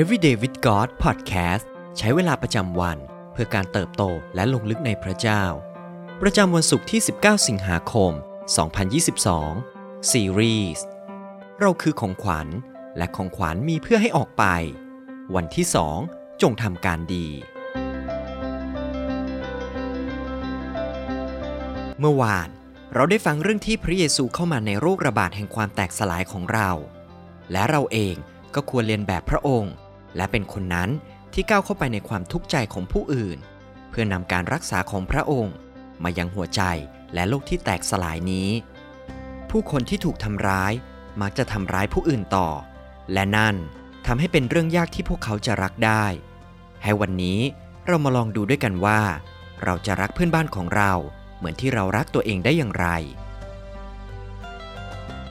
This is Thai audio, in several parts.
Everyday with God Podcast ใช้เวลาประจำวัน เพื่อการเติบโตและลงลึกในพระเจ้า ประจำวันศุกร์ที่ 19 สิงหาคม 2022 ซีรีส์เราคือของขวัญ และของขวัญมีเพื่อให้ออกไป วันที่ 2 จงทำการดี เมื่อวานเราได้ฟังเรื่องที่พระเยซูเข้ามาในโรคระบาดแห่งความแตกสลายของเรา และเราเองก็ควรเรียนแบบพระองค์ และเป็นคนนั้นที่ก้าวเข้าไปในความทุกข์ใจของผู้อื่น เพื่อนำการรักษาของพระองค์ มายังหัวใจและโลกที่แตกสลายนี้ ผู้คนที่ถูกทำร้าย มักจะทำร้ายผู้อื่นต่อ และนั่นทำให้เป็นเรื่องยากที่พวกเขาจะรักได้ ให้วันนี้เรามาลองดูด้วยกันว่า เราจะรักเพื่อนบ้านของเรา เหมือนที่เรารักตัวเองได้อย่างไร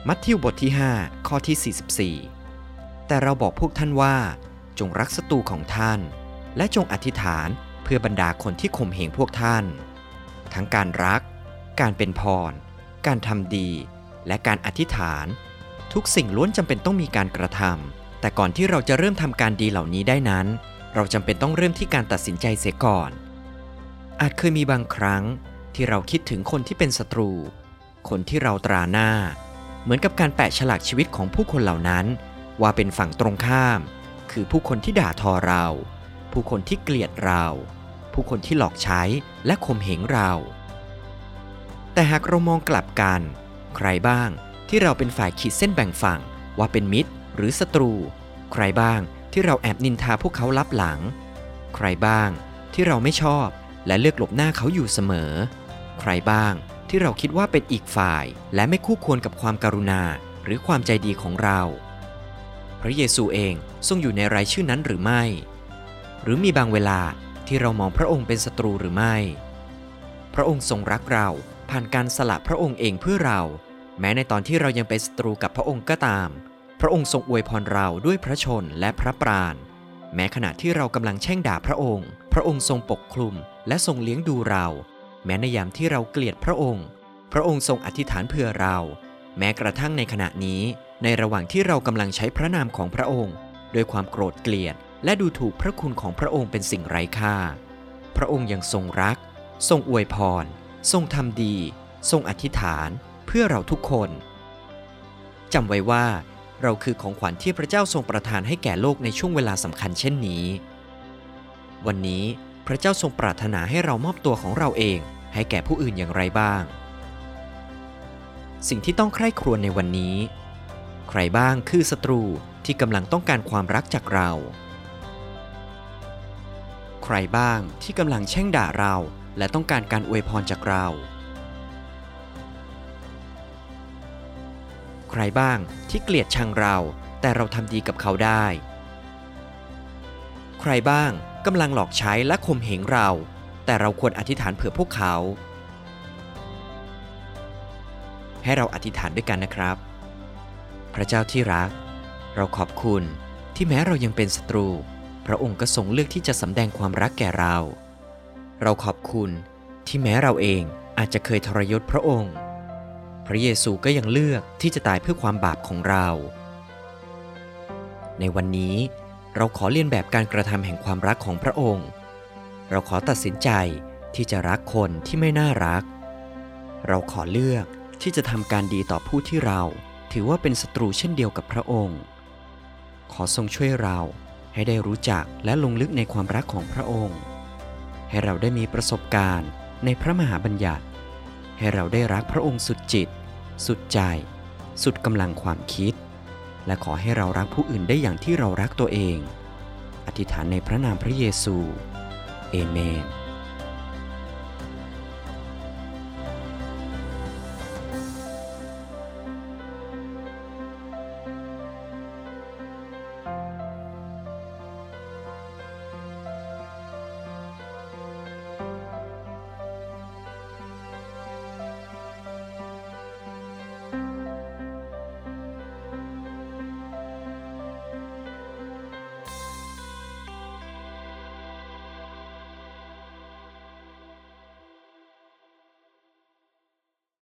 มัทธิวบทที่ 5 ข้อที่ 44 แต่เราบอกพวกท่านว่า จงรักศัตรูของท่าน และจงอธิษฐานเพื่อบรรดาคนที่ข่มเหงพวกท่าน ทั้งการรัก การเป็นพร การทำดี และการอธิษฐาน ทุกสิ่งล้วนจำเป็นต้องมีการกระทำแต่ก่อนที่เราจะเริ่มทำการดีเหล่านี้ได้นั้น เราจำเป็นต้องเริ่มที่การตัดสินใจเสียก่อน อาจเคยมีบางครั้งที่เราคิดถึงคนที่เป็นศัตรู คนที่เราตราหน้า เหมือนกับการแปะฉลากชีวิตของผู้คนเหล่านั้น ว่าเป็นฝั่งตรงข้าม คือผู้คนที่ด่าทอเรา ผู้คนที่เกลียดเรา ผู้คนที่หลอกใช้และข่มเหงเรา แต่หากเรามองกลับกัน ใครบ้างที่เราเป็นฝ่ายขีดเส้นแบ่งฝั่งว่าเป็นมิตรหรือศัตรู ใครบ้างที่เราแอบนินทาพวกเขาลับหลัง ใครบ้างที่เราไม่ชอบและเลือกหลบหน้าเขาอยู่เสมอ ใครบ้างที่เราคิดว่าเป็นอีกฝ่าย และไม่คู่ควรกับความการุณาหรือความใจดีของเรา พระเยซูเองทรงอยู่ในรายชื่อนั้นหรือไม่ หรือมีบางเวลาที่เรามองพระองค์เป็นศัตรูหรือไม่ พระองค์ทรงรักเราผ่านการสละพระองค์เองเพื่อเรา แม้ในตอนที่เรายังเป็นศัตรูกับพระองค์ก็ตาม พระองค์ทรงอวยพรเราด้วยพระชนและพระปราณ แม้ขณะที่เรากำลังแช่งด่าพระองค์ พระองค์ทรงปกคลุมและทรงเลี้ยงดูเรา แม้ในยามที่เราเกลียดพระองค์ พระองค์ทรงอธิษฐานเพื่อเรา แม้กระทั่งในขณะนี้ ในระหว่างที่เรากำลังใช้พระนามของพระองค์ ด้วยความโกรธเกลียด และดูถูกพระคุณของพระองค์เป็นสิ่งไร้ค่า พระองค์ยังทรงรัก ทรงอวยพร ทรงทำดี ทรงอธิษฐาน เพื่อเราทุกคนจำไว้ว่า เราคือของขวัญที่พระเจ้าทรงประทานให้แก่โลกในช่วงเวลาสำคัญเช่นนี้ วันนี้พระเจ้าทรงปรารถนาให้เรามอบตัวของเราเอง ให้แก่ผู้อื่นอย่างไรบ้าง สิ่งที่ต้องใคร่ครวญในวันนี้ ใครบ้างคือศัตรูที่กำลังต้องการความรักจากเรา ใครบ้างที่กำลังแช่งด่าเราและต้องการการอวยพรจากเรา ใครบ้างที่เกลียดชังเรา แต่เราทำดีกับเขาได้ ใครบ้างกำลังหลอกใช้และข่มเหงเรา แต่เราควรอธิษฐานเผื่อพวกเขา ให้เราอธิษฐานด้วยกันนะครับ ระเจ้าที่รัก เราขอบคุณที่แม้เรายังเป็นศัตรู พระองค์ก็ทรงเลือกที่จะสำแดงความรักแก่เรา เราขอบคุณที่แม้เราเองอาจจะเคยทรยศพระองค์ พระเยซูก็ยังเลือกที่จะตายเพื่อความบาปของเรา ในวันนี้เราขอเลียนแบบการกระทำแห่งความรักของพระองค์ เราขอตัดสินใจที่จะรักคนที่ไม่น่ารัก เราขอเลือกที่จะทำการดีต่อผู้ที่เรา ถือว่าเป็นศัตรูเช่นเดียวกับพระองค์ ขอทรงช่วยเราให้ได้รู้จักและลงลึกในความรักของพระองค์ ให้เราได้มีประสบการณ์ในพระมหาบัญญัติ ให้เราได้รักพระองค์สุดจิต สุดใจ สุดกำลังความคิด และขอให้เรารักผู้อื่นได้อย่างที่เรารักตัวเอง อธิษฐานในพระนามพระเยซู เอเมน